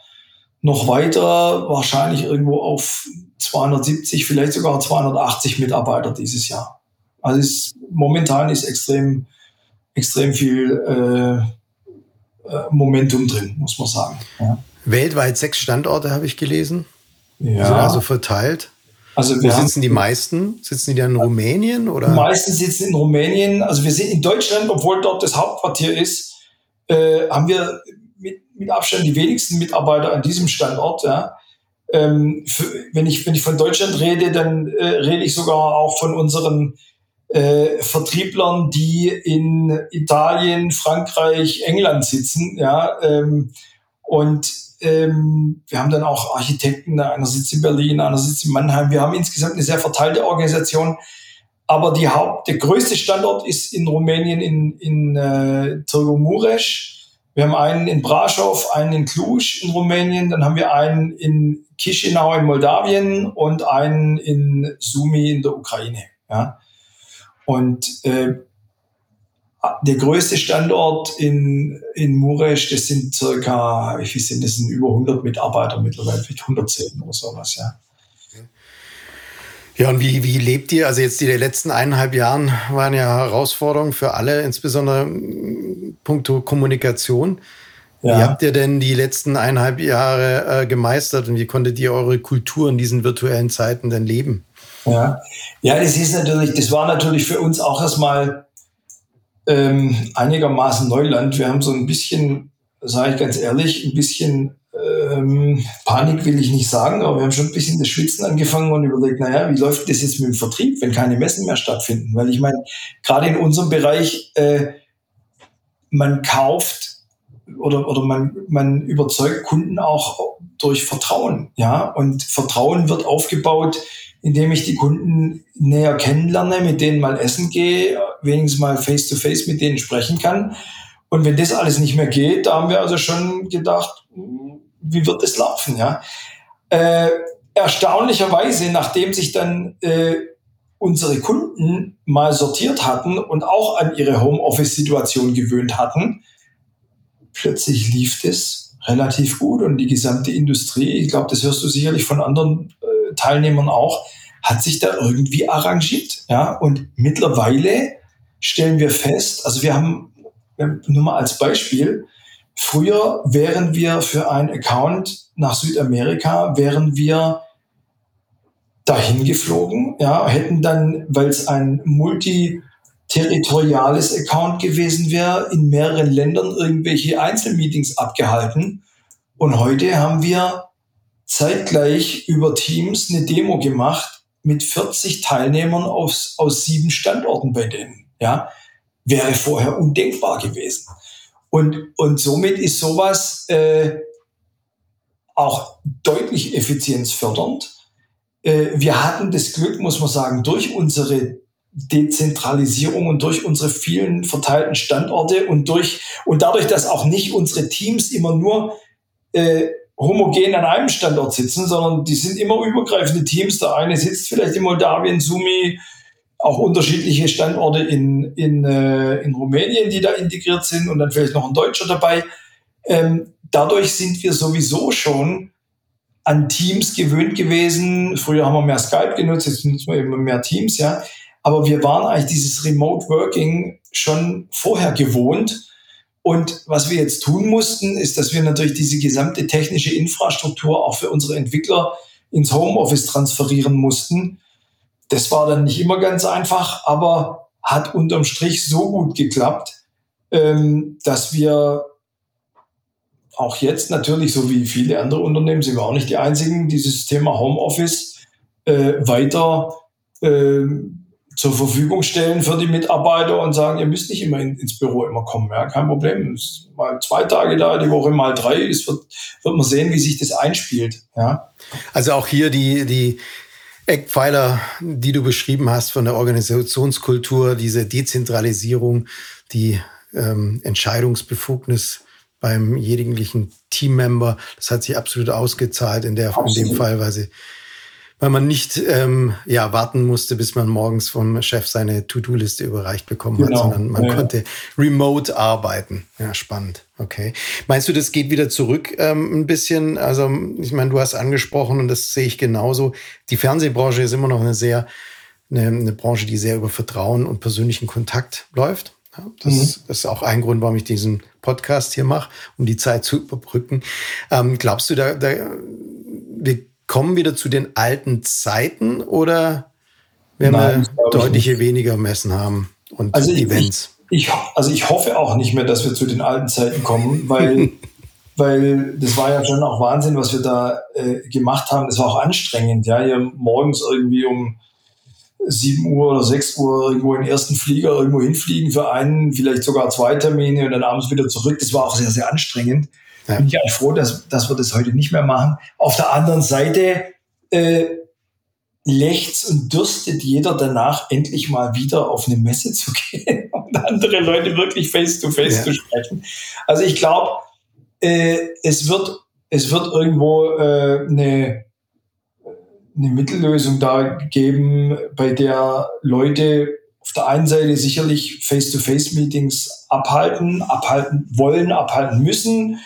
noch weiter, wahrscheinlich irgendwo auf 270, vielleicht sogar 280 Mitarbeiter dieses Jahr. Also es, momentan ist extrem, extrem viel äh, äh Momentum drin, muss man sagen. Ja.
Weltweit sechs Standorte habe ich gelesen. Ja. Also verteilt. Also Wo sitzen die meisten? Sitzen die dann in Rumänien oder?
Die meisten sitzen in Rumänien. Also wir sind in Deutschland, obwohl dort das Hauptquartier ist, äh, haben wir mit, mit Abstand die wenigsten Mitarbeiter an diesem Standort. Ja. Ähm, für, wenn, ich, wenn ich von Deutschland rede, dann äh, rede ich sogar auch von unseren äh, Vertrieblern, die in Italien, Frankreich, England sitzen. Ja, ähm, und ähm, wir haben dann auch Architekten, einer sitzt in Berlin, einer sitzt in Mannheim. Wir haben insgesamt eine sehr verteilte Organisation. Aber die Haupt, der größte Standort ist in Rumänien in, in äh, Târgu Mureș. Wir haben einen in Brasov, einen in Cluj in Rumänien, dann haben wir einen in Chisinau in Moldawien und einen in Sumi in der Ukraine. Ja. Und äh, der größte Standort in, in Muresch, das sind circa, wie viel sind das, sind über 100 Mitarbeiter mittlerweile, vielleicht 110 oder sowas, ja.
Ja, und wie, wie lebt ihr? Also jetzt die letzten eineinhalb Jahren waren ja Herausforderungen für alle, insbesondere puncto Kommunikation. Ja. Wie habt ihr denn die letzten eineinhalb Jahre äh, gemeistert und wie konntet ihr eure Kultur in diesen virtuellen Zeiten denn leben?
Ja, ja, das ist natürlich, das war natürlich für uns auch erstmal ähm, einigermaßen Neuland. Wir haben so ein bisschen sage ich ganz ehrlich, ein bisschen ähm, Panik will ich nicht sagen, aber wir haben schon ein bisschen das Schwitzen angefangen und überlegt, naja, wie läuft das jetzt mit dem Vertrieb, wenn keine Messen mehr stattfinden? Weil ich meine, gerade in unserem Bereich, äh, man kauft oder, oder man, man überzeugt Kunden auch durch Vertrauen. Ja, und Vertrauen wird aufgebaut, indem ich die Kunden näher kennenlerne, mit denen mal essen gehe, wenigstens mal face to face mit denen sprechen kann. Und wenn das alles nicht mehr geht, da haben wir also schon gedacht, wie wird es laufen? Ja? Äh, erstaunlicherweise, nachdem sich dann äh, unsere Kunden mal sortiert hatten und auch an ihre Homeoffice-Situation gewöhnt hatten, plötzlich lief es relativ gut und die gesamte Industrie, ich glaube, das hörst du sicherlich von anderen Teilnehmern auch, hat sich da irgendwie arrangiert. Ja? Und mittlerweile stellen wir fest, also wir haben, nur mal als Beispiel, Früher wären wir für einen Account nach Südamerika, wären wir dahin geflogen, ja, hätten dann, weil es ein multiterritoriales Account gewesen wäre, in mehreren Ländern irgendwelche Einzelmeetings abgehalten. Und heute haben wir zeitgleich über Teams eine Demo gemacht mit 40 Teilnehmern aus, aus sieben Standorten bei denen. Ja, wäre vorher undenkbar gewesen. Und, und somit ist sowas äh, auch deutlich effizienzfördernd. Äh, wir hatten das Glück, muss man sagen, durch unsere Dezentralisierung und durch unsere vielen verteilten Standorte und durch und dadurch, dass auch nicht unsere Teams immer nur äh, homogen an einem Standort sitzen, sondern die sind immer übergreifende Teams. Der eine sitzt vielleicht in Moldawien, Sumi, auch unterschiedliche Standorte in, in, äh, in Rumänien, die da integriert sind und dann vielleicht noch ein Deutscher dabei. Ähm, dadurch sind wir sowieso schon an Teams gewöhnt gewesen. Früher haben wir mehr Skype genutzt, jetzt nutzen wir eben mehr Teams, ja. Aber wir waren eigentlich dieses Remote Working schon vorher gewohnt. Und was wir jetzt tun mussten, ist, dass wir natürlich diese gesamte technische Infrastruktur auch für unsere Entwickler ins Homeoffice transferieren mussten. Das war dann nicht immer ganz einfach, aber hat unterm Strich so gut geklappt, ähm, dass wir auch jetzt natürlich, so wie viele andere Unternehmen, sind wir auch nicht die einzigen, dieses Thema Homeoffice äh, weiter äh, zur Verfügung stellen für die Mitarbeiter und sagen, ihr müsst nicht immer in, ins Büro immer kommen, ja, kein Problem. Mal zwei Tage da, die Woche mal drei, es wird, wird man sehen, wie sich das einspielt. Ja.
Also auch hier die, die, Eckpfeiler, die du beschrieben hast von der Organisationskultur, diese Dezentralisierung, die ähm, Entscheidungsbefugnis beim jeglichen Teammember, das hat sich absolut ausgezahlt in, der, in dem Fall, weil sie weil man nicht ähm, ja, warten musste, bis man morgens vom Chef seine To-Do-Liste überreicht bekommen genau. hat, sondern man ja. konnte remote arbeiten. Ja, spannend. Okay. Meinst du, das geht wieder zurück ähm, ein bisschen? Also, ich meine, du hast angesprochen und das sehe ich genauso. Die Fernsehbranche ist immer noch eine sehr, eine, eine Branche, die sehr über Vertrauen und persönlichen Kontakt läuft. Ja, das, mhm. das, ist auch ein Grund, warum ich diesen Podcast hier mache, um die Zeit zu überbrücken. Ähm, glaubst du, da, da wir kommen wieder zu den alten Zeiten oder werden Nein, wir deutliche weniger Messen haben und
also Events? Ich, ich, also ich hoffe auch nicht mehr, dass wir zu den alten Zeiten kommen, weil, weil das war ja schon auch Wahnsinn, was wir da äh, gemacht haben. Das war auch anstrengend, ja, hier morgens irgendwie um 7 Uhr oder 6 Uhr irgendwo in den ersten Flieger irgendwo hinfliegen für einen, vielleicht sogar zwei Termine und dann abends wieder zurück. Das war auch sehr, sehr anstrengend. Ja. Bin ich eigentlich froh, dass, dass wir das heute nicht mehr machen. Auf der anderen Seite äh, lechzt und dürstet jeder danach, endlich mal wieder auf eine Messe zu gehen und andere Leute wirklich face-to-face -face ja. zu sprechen. Also ich glaube, äh, es, wird, es wird irgendwo äh, eine, eine Mittellösung da geben, bei der Leute auf der einen Seite sicherlich Face-to-Face-Meetings abhalten, abhalten wollen, abhalten müssen,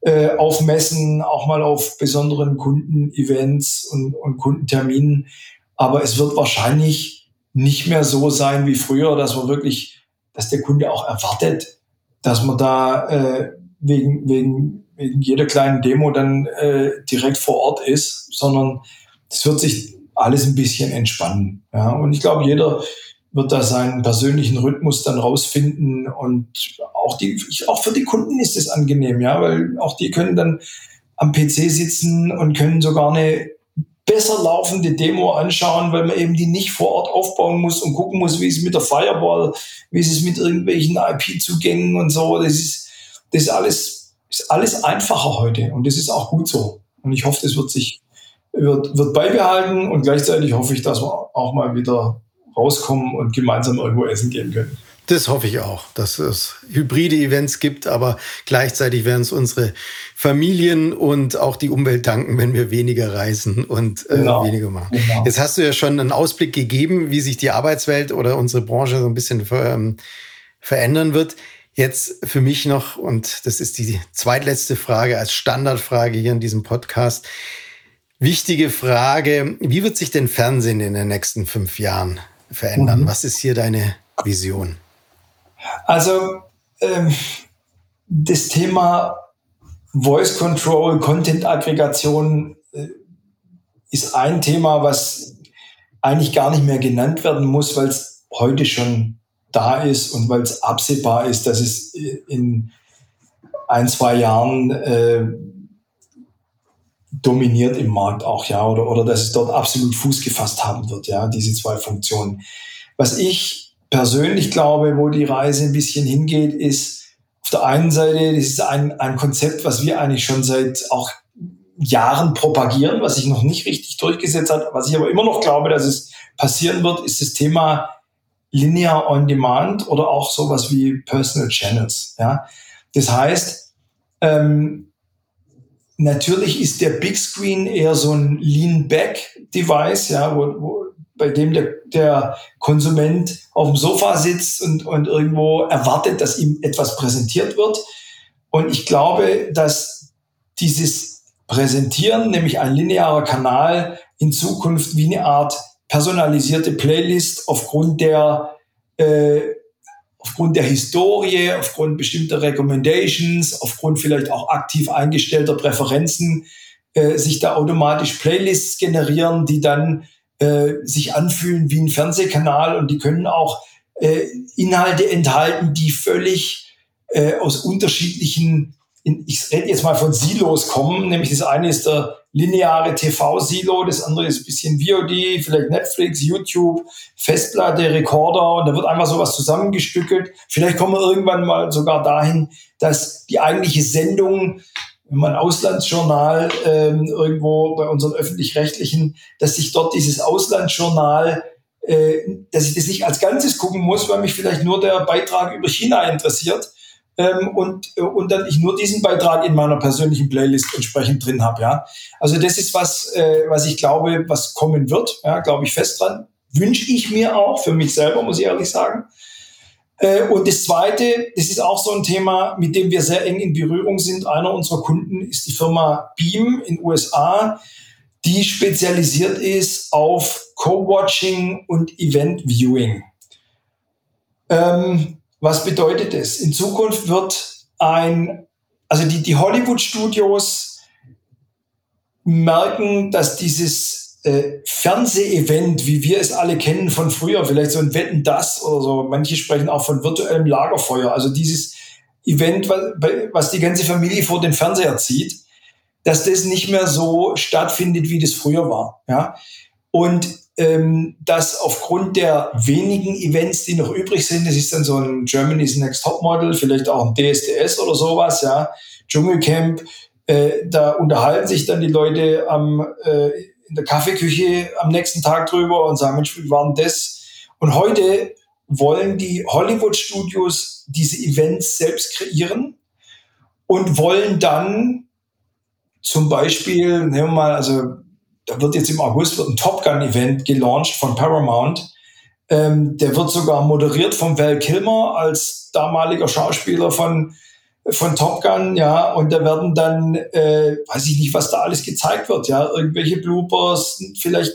äh, auf Messen, auch mal auf besonderen Kundenevents und, und Kundenterminen. Aber es wird wahrscheinlich nicht mehr so sein wie früher, dass man wirklich, dass der Kunde auch erwartet, dass man da äh, wegen, wegen, wegen jeder kleinen Demo dann äh, direkt vor Ort ist, sondern es wird sich alles ein bisschen entspannen. Ja? Und ich glaube, jeder, wird da seinen persönlichen Rhythmus dann rausfinden und auch die, auch für die Kunden ist es angenehm, ja, weil auch die können dann am PC sitzen und können sogar eine besser laufende Demo anschauen, weil man eben die nicht vor Ort aufbauen muss und gucken muss, wie es mit der Firewall, wie ist es mit irgendwelchen IP-Zugängen und so. Das ist, das ist alles, ist alles einfacher heute und das ist auch gut so. Und ich hoffe, das wird sich, wird, wird beibehalten und gleichzeitig hoffe ich, dass wir auch mal wieder rauskommen und gemeinsam irgendwo essen gehen können.
Das hoffe ich auch, dass es hybride Events gibt, aber gleichzeitig werden es unsere Familien und auch die Umwelt danken, wenn wir weniger reisen und äh, genau. weniger machen. Genau. Jetzt hast du ja schon einen Ausblick gegeben, wie sich die Arbeitswelt oder unsere Branche so ein bisschen ver ähm, verändern wird. Jetzt für mich noch, und das ist die zweitletzte Frage als Standardfrage hier in diesem Podcast. Wichtige Frage, wie wird sich denn Fernsehen in den nächsten fünf Jahren verändern? Mhm. Was ist hier deine Vision?
Also ähm, das Thema Voice Control, Content Aggregation äh, ist ein Thema, was eigentlich gar nicht mehr genannt werden muss, weil es heute schon da ist und weil es absehbar ist, dass es in ein, zwei Jahren äh, dominiert im Markt auch, ja, oder, oder dass es dort absolut Fuß gefasst haben wird, ja, diese zwei Funktionen. Was ich persönlich glaube, wo die Reise ein bisschen hingeht, ist auf der einen Seite, das ist ein, ein Konzept, was wir eigentlich schon seit auch Jahren propagieren, was sich noch nicht richtig durchgesetzt hat, was ich aber immer noch glaube, dass es passieren wird, ist das Thema Linear on Demand oder auch sowas wie Personal Channels. Ja? Das heißt, ähm, natürlich ist der Big Screen eher so ein Lean-Back-Device, ja, wo, wo, bei dem der, der Konsument auf dem Sofa sitzt und, und irgendwo erwartet, dass ihm etwas präsentiert wird. Und ich glaube, dass dieses Präsentieren, nämlich ein linearer Kanal, in Zukunft wie eine Art personalisierte Playlist aufgrund der äh, aufgrund der Historie, aufgrund bestimmter Recommendations, aufgrund vielleicht auch aktiv eingestellter Präferenzen äh, sich da automatisch Playlists generieren, die dann äh, sich anfühlen wie ein Fernsehkanal und die können auch äh, Inhalte enthalten, die völlig äh, aus unterschiedlichen, in, ich rede jetzt mal von Silos kommen, nämlich das eine ist der lineare TV-Silo, das andere ist ein bisschen VOD, vielleicht Netflix, YouTube, Festplatte, Recorder und da wird einfach sowas zusammengestückelt. Vielleicht kommen wir irgendwann mal sogar dahin, dass die eigentliche Sendung wenn man Auslandsjournal ähm, irgendwo bei unseren öffentlich-rechtlichen, dass sich dort dieses Auslandsjournal, äh, dass ich das nicht als Ganzes gucken muss, weil mich vielleicht nur der Beitrag über China interessiert, ähm, und, äh, und dann ich nur diesen Beitrag in meiner persönlichen Playlist entsprechend drin habe. Ja? Also das ist was, äh, was ich glaube, was kommen wird, ja, glaube ich fest dran. Wünsche ich mir auch für mich selber, muss ich ehrlich sagen. Äh, und das Zweite, das ist auch so ein Thema, mit dem wir sehr eng in Berührung sind. Einer unserer Kunden ist die Firma Beam in USA, die spezialisiert ist auf Co-Watching und Event Viewing. Ähm, was bedeutet es? In Zukunft wird ein, also die, die Hollywood-Studios merken, dass dieses äh, Fernsehevent, wie wir es alle kennen von früher, vielleicht so ein Wetten das oder so, manche sprechen auch von virtuellem Lagerfeuer, also dieses Event, was, die ganze Familie vor den Fernseher zieht, dass das nicht mehr so stattfindet, wie das früher war. Ja? Und ähm, dass aufgrund der wenigen Events, die noch übrig sind, das ist dann so ein Germany's Next Top Model, vielleicht auch ein DSDS oder sowas, ja, Dschungelcamp, äh, da unterhalten sich dann die Leute am, äh, in der Kaffeeküche am nächsten Tag drüber und sagen, Mensch, wie war denn das? Und heute wollen die Hollywood-Studios diese Events selbst kreieren und wollen dann zum Beispiel, nehmen wir mal, also da wird jetzt im August wird ein Top Gun Event gelauncht von Paramount. Ähm, der wird sogar moderiert von Val Kilmer als damaliger Schauspieler von von Top Gun, ja, und da werden dann, äh, weiß ich nicht, was da alles gezeigt wird, ja, irgendwelche Bloopers, vielleicht,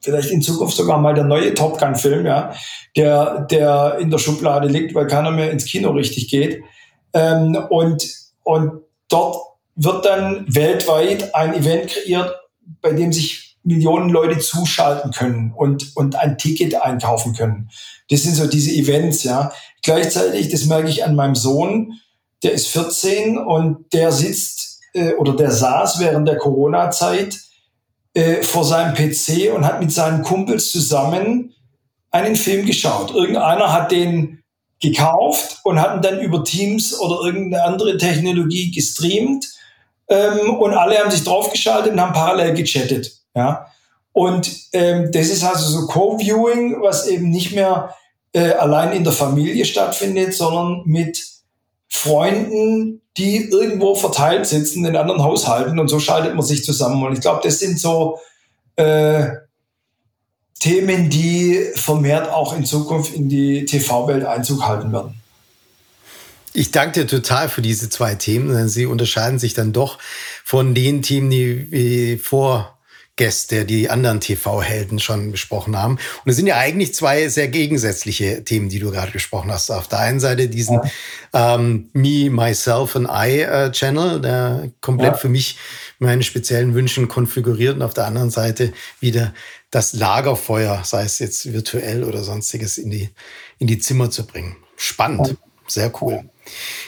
vielleicht in Zukunft sogar mal der neue Top Gun Film, ja, der, der in der Schublade liegt, weil keiner mehr ins Kino richtig geht. Ähm, und, und dort wird dann weltweit ein Event kreiert, bei dem sich Millionen Leute zuschalten können und, und ein Ticket einkaufen können. Das sind so diese Events, ja. Gleichzeitig, das merke ich an meinem Sohn, der ist 14 und der sitzt äh, oder der saß während der Corona-Zeit äh, vor seinem PC und hat mit seinen Kumpels zusammen einen Film geschaut. Irgendeiner hat den gekauft und hat ihn dann über Teams oder irgendeine andere Technologie gestreamt ähm, und alle haben sich draufgeschaltet und haben parallel gechattet. Ja? Und ähm, das ist also so Co-Viewing, was eben nicht mehr äh, allein in der Familie stattfindet, sondern mit Freunden, die irgendwo verteilt sitzen in anderen Haushalten und so schaltet man sich zusammen. Und ich glaube, das sind so äh, Themen, die vermehrt auch in Zukunft in die TV-Welt Einzug halten werden.
Ich danke dir total für diese zwei Themen. Sie unterscheiden sich dann doch von den Themen, die wir vor Gäste, die anderen TV-Helden schon besprochen haben. Und es sind ja eigentlich zwei sehr gegensätzliche Themen, die du gerade gesprochen hast. Auf der einen Seite diesen ja. ähm, Me, Myself and I äh, Channel, der komplett ja. für mich meine speziellen Wünschen konfiguriert und auf der anderen Seite wieder das Lagerfeuer, sei es jetzt virtuell oder sonstiges, in die, in die Zimmer zu bringen. Spannend, sehr cool.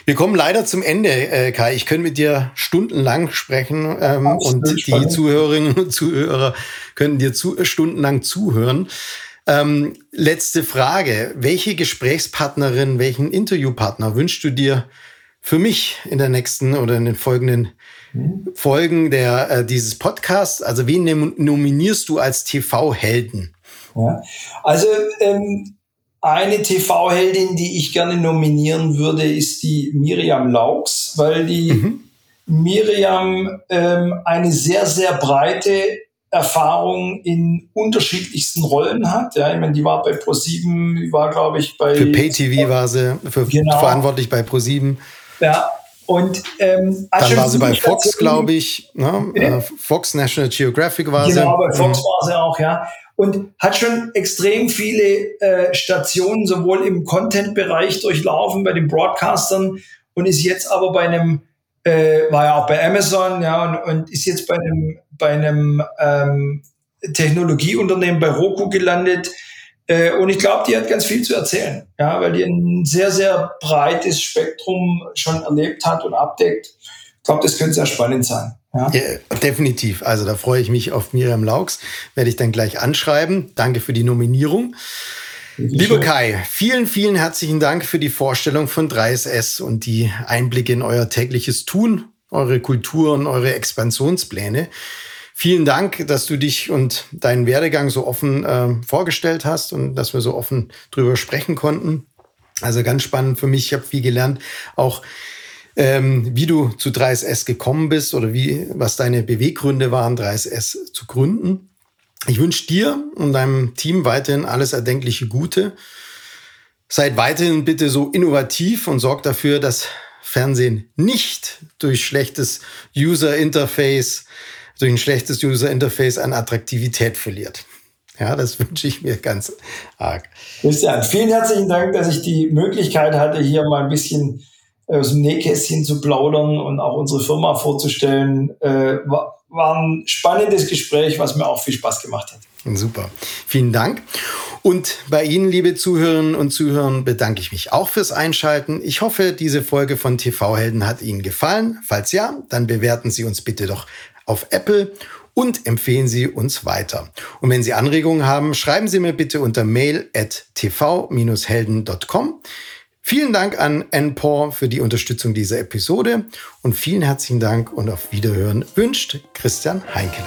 Wir kommen leider zum Ende, äh, Kai. Ich könnte mit dir stundenlang sprechen ähm, und die spannend. Zuhörerinnen und Zuhörer können dir zu, stundenlang zuhören. Ähm, letzte Frage. Welche Gesprächspartnerin, welchen Interviewpartner wünschst du dir für mich in der nächsten oder in den folgenden mhm. Folgen der, äh, dieses Podcasts? Also wen nominierst du als TV-Helden?
Ja. Also ähm, eine TV-Heldin, die ich gerne nominieren würde, ist die Miriam Laux, weil die mhm. Miriam ähm, eine sehr, sehr breite Erfahrung in unterschiedlichsten Rollen hat. Ja, ich meine, die war bei ProSieben, die war, glaube ich, bei.
Für PayTV war sie für genau. verantwortlich bei ProSieben.
Ja, und ähm,
dann war sie bei Fox, glaube ich. Ne? Äh, Fox National Geographic war
genau,
sie.
Genau, bei Fox mhm. war sie auch, ja und hat schon extrem viele äh, Stationen sowohl im Content-Bereich durchlaufen bei den Broadcastern und ist jetzt aber bei einem, äh, war ja auch bei Amazon, ja, und, und ist jetzt bei einem, bei einem ähm, Technologieunternehmen bei Roku gelandet. Äh, und ich glaube, die hat ganz viel zu erzählen, ja, weil die ein sehr, sehr breites Spektrum schon erlebt hat und abdeckt. Ich glaube, das könnte sehr spannend sein.
Ja. ja. definitiv. Also da freue ich mich auf Miriam Laux. Werde ich dann gleich anschreiben. Danke für die Nominierung. Lieber Kai, vielen, vielen herzlichen Dank für die Vorstellung von 3SS und die Einblicke in euer tägliches Tun, eure Kultur und eure Expansionspläne. Vielen Dank, dass du dich und deinen Werdegang so offen äh, vorgestellt hast und dass wir so offen drüber sprechen konnten. Also ganz spannend für mich. Ich habe viel gelernt, auch ähm, wie du zu 3SS gekommen bist oder wie, was deine Beweggründe waren, 3SS zu gründen. Ich wünsche dir und deinem Team weiterhin alles erdenkliche Gute. Seid weiterhin bitte so innovativ und sorgt dafür, dass Fernsehen nicht durch schlechtes User Interface, durch ein schlechtes User Interface an Attraktivität verliert. Ja, das wünsche ich mir ganz arg.
Christian, vielen herzlichen Dank, dass ich die Möglichkeit hatte, hier mal ein bisschen aus dem Nähkästchen zu plaudern und auch unsere Firma vorzustellen. Äh, war, war ein spannendes Gespräch, was mir auch viel Spaß gemacht hat.
Super. Vielen Dank. Und bei Ihnen, liebe Zuhörerinnen und Zuhörer, bedanke ich mich auch fürs Einschalten. Ich hoffe, diese Folge von TV Helden hat Ihnen gefallen. Falls ja, dann bewerten Sie uns bitte doch auf Apple und empfehlen Sie uns weiter. Und wenn Sie Anregungen haben, schreiben Sie mir bitte unter mail at tv-helden.com. Vielen Dank an NPOR für die Unterstützung dieser Episode und vielen herzlichen Dank und auf Wiederhören wünscht Christian Heinkele.